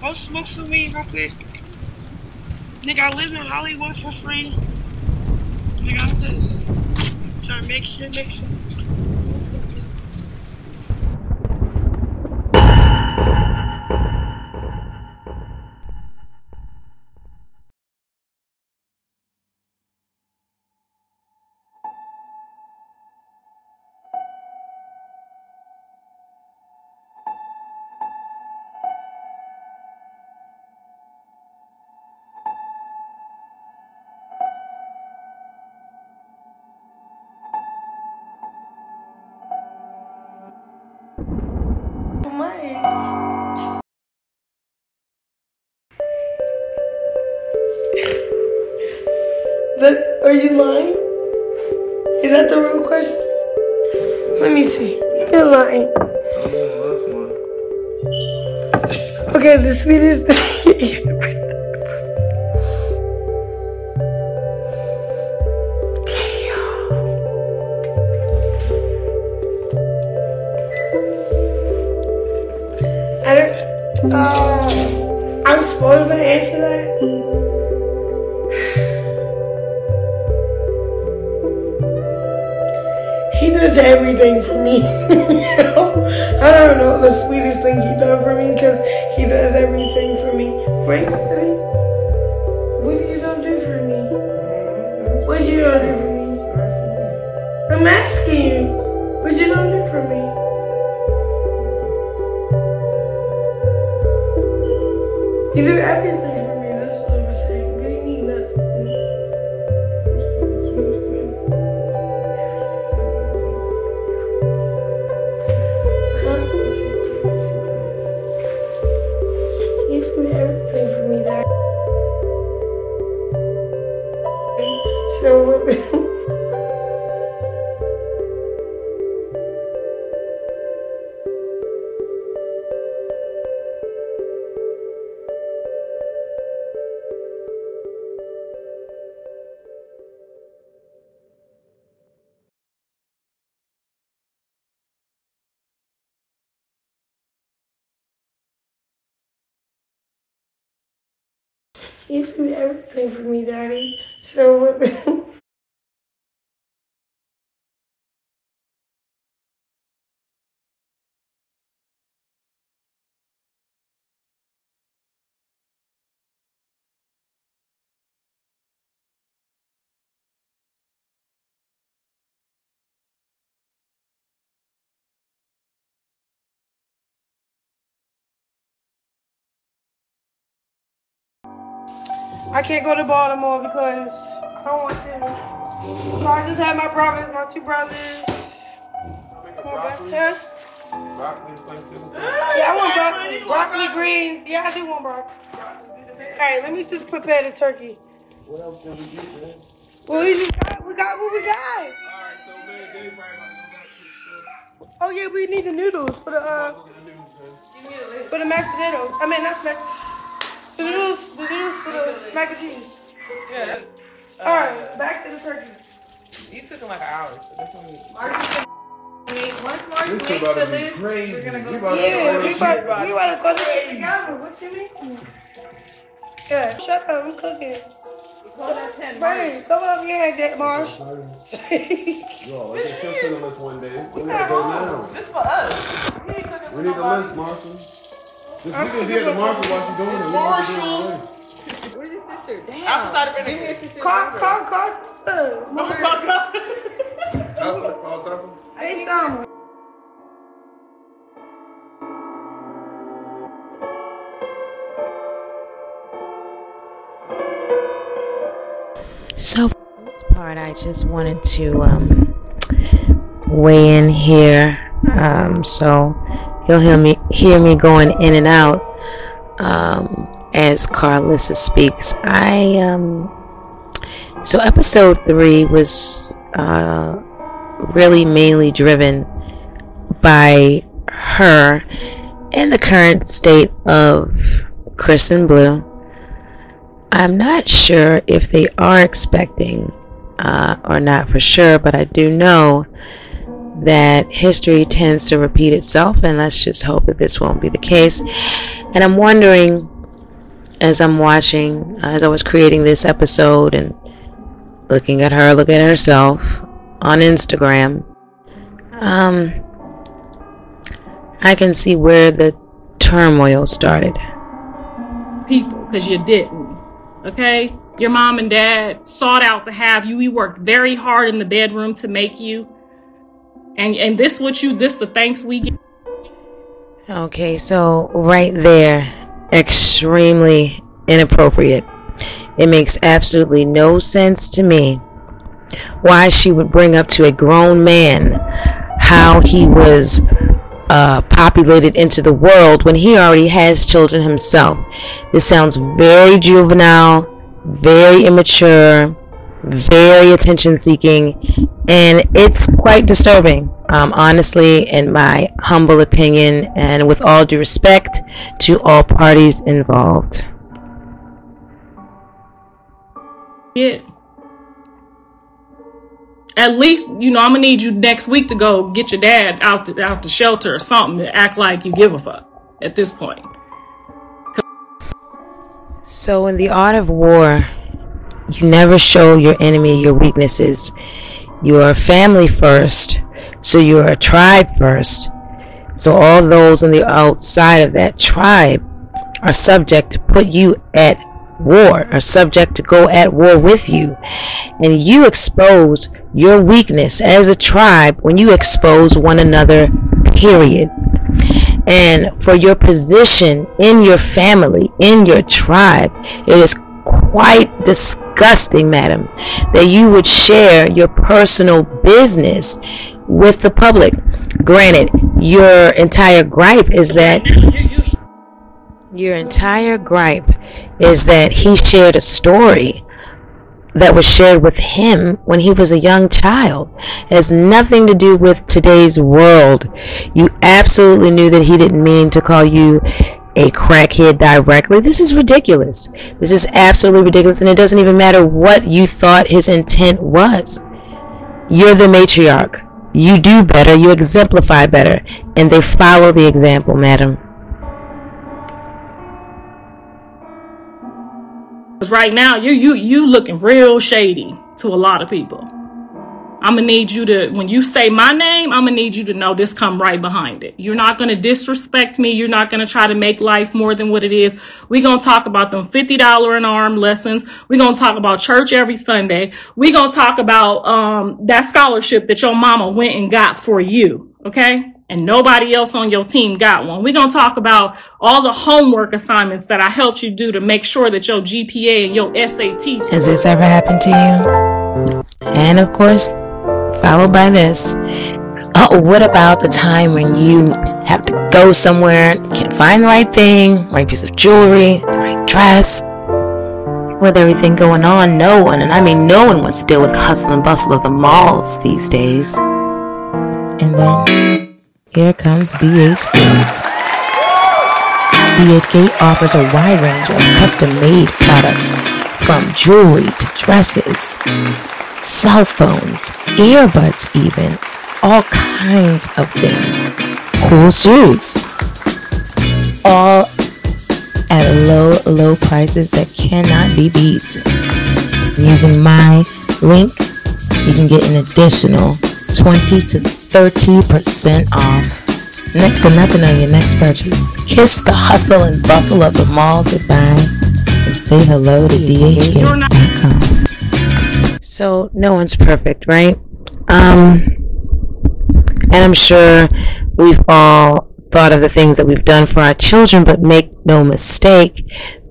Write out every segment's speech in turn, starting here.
Go smoke some weed real quick. Nigga, I live in Hollywood for free. Nigga, I'm just trying to make shit, make shit. Are you lying? Is that the real question? Let me see. You're lying. Okay, the sweetest thing. I don't. Uh, I'm supposed to answer that. Does everything for me. you know? I don't know the sweetest thing he done for me because he does everything for me. Wait. What you don't do for me? What you don't do for me? I'm asking you. What you don't do for me? You do everything You do everything for me, Daddy. So I can't go to Baltimore because I don't want to. So I just have my brothers, my two brothers. My best friend. Yeah, I want broccoli. Broccoli, green. Yeah, I do want broccoli. Alright, let me just prepare the turkey. What else can we get, man? Well, we just got, we got what we got. Alright, so man, Dave probably about to go back to the Oh yeah, we need the noodles for the uh store. Look at the news, man. for the mashed potatoes. I mean, not mashed. The noodles, the noodles for the mac and cheese. Yeah. that's- uh, All right, back to the turkey. You took him like an hour, so that's only. Once Mark This makes is about the to be list, crazy. we're gonna go. We about to Yeah, go we to about, we about to go to shit together. What you mean? Yeah, shut up. I'm cooking. Call that 10 Mark. Hey, come up here, Dick Marsh. Yo, let's get your to the list one day. We gotta go now. This for us. We ain't cooking for We need the list, Marshall. Just I'm we can at the market while she's doing it. We want to do it away. Where's your sister? Damn. Outside of Give me your Renegade. sister's call, number. call, call. Uh, Oh my god. Call Tessa. Hey, Summer. So, for this part, I just wanted to um, weigh in here. Um, so, you'll hear me, hear me going in and out um, as Karlissa speaks. I, um, so episode three was uh, really mainly driven by her and the current state of Chris and Blue. I'm not sure if they are expecting uh, or not for sure, but I do know that history tends to repeat itself, and let's just hope that this won't be the case. And I'm wondering as I'm watching, as I was creating this episode and looking at her, looking at herself on Instagram, um, I can see where the turmoil started. people because you didn't. Okay? Your mom and dad sought out to have you. We worked very hard in the bedroom to make you. And and this what you this the thanks we get. Okay, so right there, extremely inappropriate. It makes absolutely no sense to me why she would bring up to a grown man how he was uh, populated into the world when he already has children himself. This sounds very juvenile, very immature, very attention seeking, and it's quite disturbing. Um, honestly, in my humble opinion, and with all due respect to all parties involved. Get. At least, you know, I'm gonna need you next week to go get your dad out the, out the shelter or something to act like you give a fuck at this point. So, in the art of war, you never show your enemy your weaknesses. You are family first, so you are a tribe first. So, all those on the outside of that tribe are subject to put you at war, are subject to go at war with you. And you expose your weakness as a tribe when you expose one another, period and for your position in your family, in your tribe. It is quite disgusting, madam, that you would share your personal business with the public. Granted, your entire gripe is that your entire gripe is that he shared a story that was shared with him when he was a young child. It has nothing to do with today's world. You absolutely knew that he didn't mean to call you a crackhead directly. This is ridiculous. This is absolutely ridiculous, and it doesn't even matter what you thought his intent was. You're the matriarch. You do better, you exemplify better, and they follow the example, madam. Because right now you you you looking real shady to a lot of people. I'm gonna need you to when you say my name, I'm gonna need you to know this come right behind it. You're not gonna disrespect me. You're not gonna try to make life more than what it is. We're gonna talk about them $50 an arm lessons. We're gonna talk about church every Sunday. We're gonna talk about um that scholarship that your mama went and got for you. Okay? and nobody else on your team got one. We're to talk about all the homework assignments that I helped you do to make sure that your GPA and your SAT. Has this ever happened to you? And of course, followed by this. Oh, what about the time when you have to go somewhere, can't find the right thing, right piece of jewelry, the right dress? With everything going on, no one, and I mean no one wants to deal with the hustle and bustle of the malls these days. And then here comes DHgate. DHgate offers a wide range of custom made products from jewelry to dresses, cell phones, earbuds, even all kinds of things. Cool shoes. All at low, low prices that cannot be beat. Using my link, you can get an additional 20 to 30% off. Next to nothing on your next purchase. Kiss the hustle and bustle of the mall goodbye and say hello to dhgate.com. So, no one's perfect, right? Um, and I'm sure we've all thought of the things that we've done for our children, but make no mistake,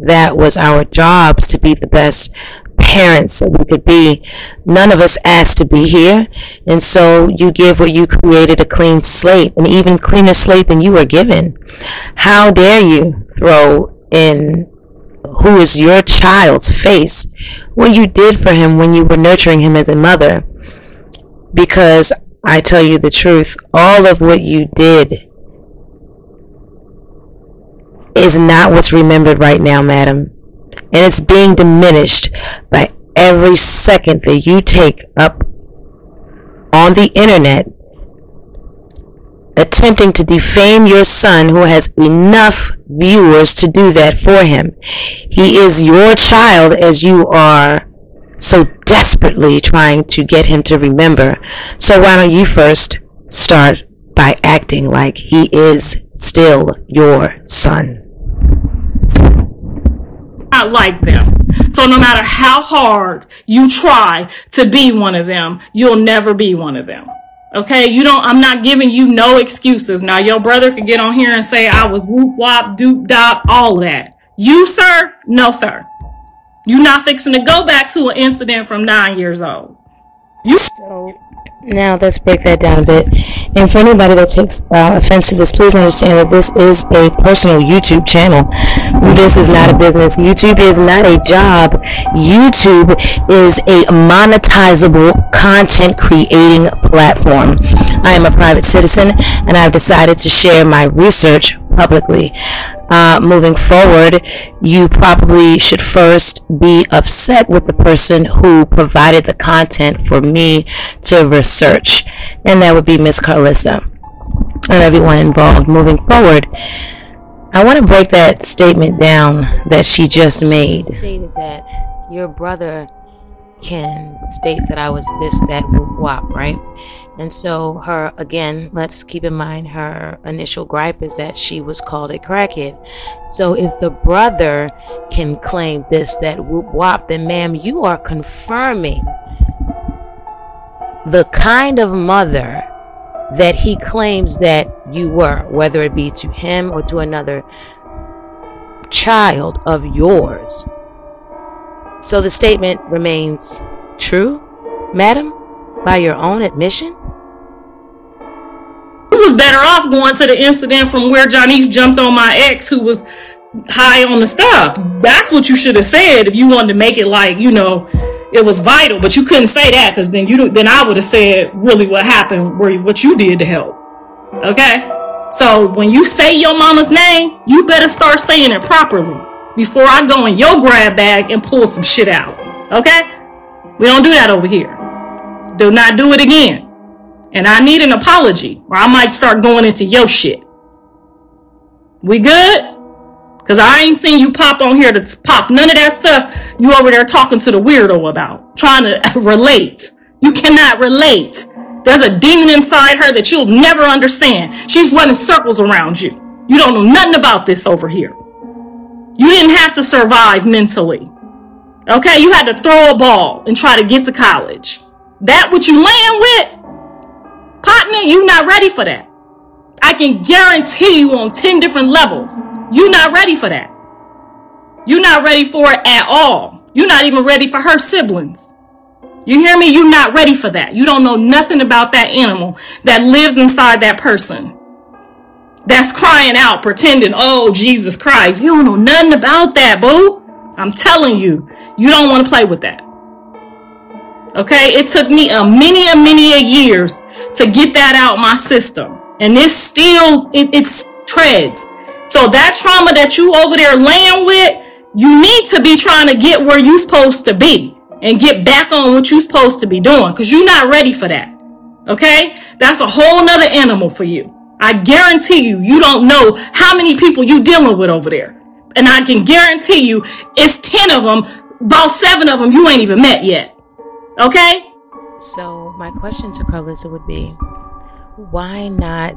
that was our jobs to be the best parents that we could be. None of us asked to be here. And so you give what you created a clean slate, an even cleaner slate than you were given. How dare you throw in who is your child's face what you did for him when you were nurturing him as a mother? Because I tell you the truth, all of what you did is not what's remembered right now, madam and it's being diminished by every second that you take up on the internet attempting to defame your son who has enough viewers to do that for him. He is your child as you are so desperately trying to get him to remember. So why don't you first start by acting like he is still your son? Not like them. So no matter how hard you try to be one of them, you'll never be one of them. Okay, you don't. I'm not giving you no excuses. Now your brother could get on here and say I was whoop wop doop dop all that. You sir, no sir. You're not fixing to go back to an incident from nine years old. You So now let's break that down a bit. And for anybody that takes uh, offense to this, please understand that this is a personal YouTube channel. This is not a business. YouTube is not a job. YouTube is a monetizable content creating platform. I am a private citizen and I've decided to share my research publicly. Uh, moving forward, you probably should first be upset with the person who provided the content for me to research, and that would be Miss Karlissa and everyone involved. Moving forward, I want to break that statement down that she just made. Stated that your brother can state that I was this, that, whoop, right? And so her, again, let's keep in mind her initial gripe is that she was called a crackhead. So if the brother can claim this, that, whoop, wop, then ma'am, you are confirming the kind of mother that he claims that you were, whether it be to him or to another child of yours. So the statement remains true, madam, by your own admission? you was better off going to the incident from where Janice jumped on my ex who was high on the stuff. That's what you should have said if you wanted to make it like, you know, it was vital, but you couldn't say that because then you then I would have said really what happened, where what you did to help. Okay, so when you say your mama's name, you better start saying it properly before I go in your grab bag and pull some shit out. Okay, we don't do that over here. Do not do it again. And I need an apology, or I might start going into your shit. We good? Cause I ain't seen you pop on here to pop none of that stuff you over there talking to the weirdo about, trying to relate. You cannot relate. There's a demon inside her that you'll never understand. She's running circles around you. You don't know nothing about this over here. You didn't have to survive mentally. Okay, you had to throw a ball and try to get to college. That what you land with? Partner, you not ready for that. I can guarantee you on 10 different levels. You're not ready for that. You're not ready for it at all. You're not even ready for her siblings. You hear me? You're not ready for that. You don't know nothing about that animal that lives inside that person. That's crying out, pretending, oh, Jesus Christ. You don't know nothing about that, boo. I'm telling you, you don't want to play with that. Okay, it took me a many, a many a years to get that out my system, and this still it, it's treads. So that trauma that you over there laying with, you need to be trying to get where you supposed to be and get back on what you supposed to be doing, because you're not ready for that. Okay, that's a whole nother animal for you. I guarantee you, you don't know how many people you dealing with over there, and I can guarantee you, it's ten of them, about seven of them you ain't even met yet. Okay? So, my question to Karlissa would be why not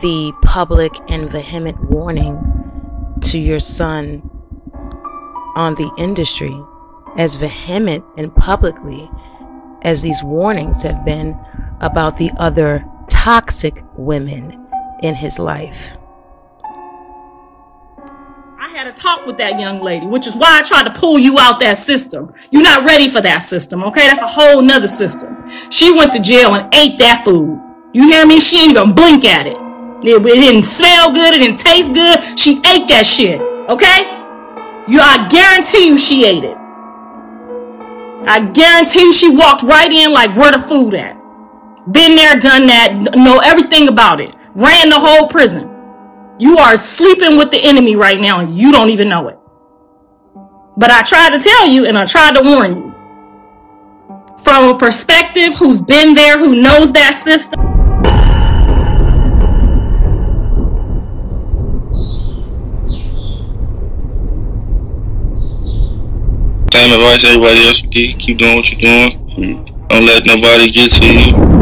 the public and vehement warning to your son on the industry as vehement and publicly as these warnings have been about the other toxic women in his life? I had a talk with that young lady, which is why I tried to pull you out that system. You're not ready for that system, okay? That's a whole nother system. She went to jail and ate that food. You hear me? She didn't even blink at it. It, it didn't smell good, it didn't taste good. She ate that shit, okay? You, I guarantee you she ate it. I guarantee you she walked right in like where the food at. Been there, done that, know everything about it. Ran the whole prison. You are sleeping with the enemy right now and you don't even know it. But I tried to tell you and I tried to warn you. From a perspective who's been there, who knows that system. Same advice everybody else keep doing what you're doing. Hmm. Don't let nobody get to you.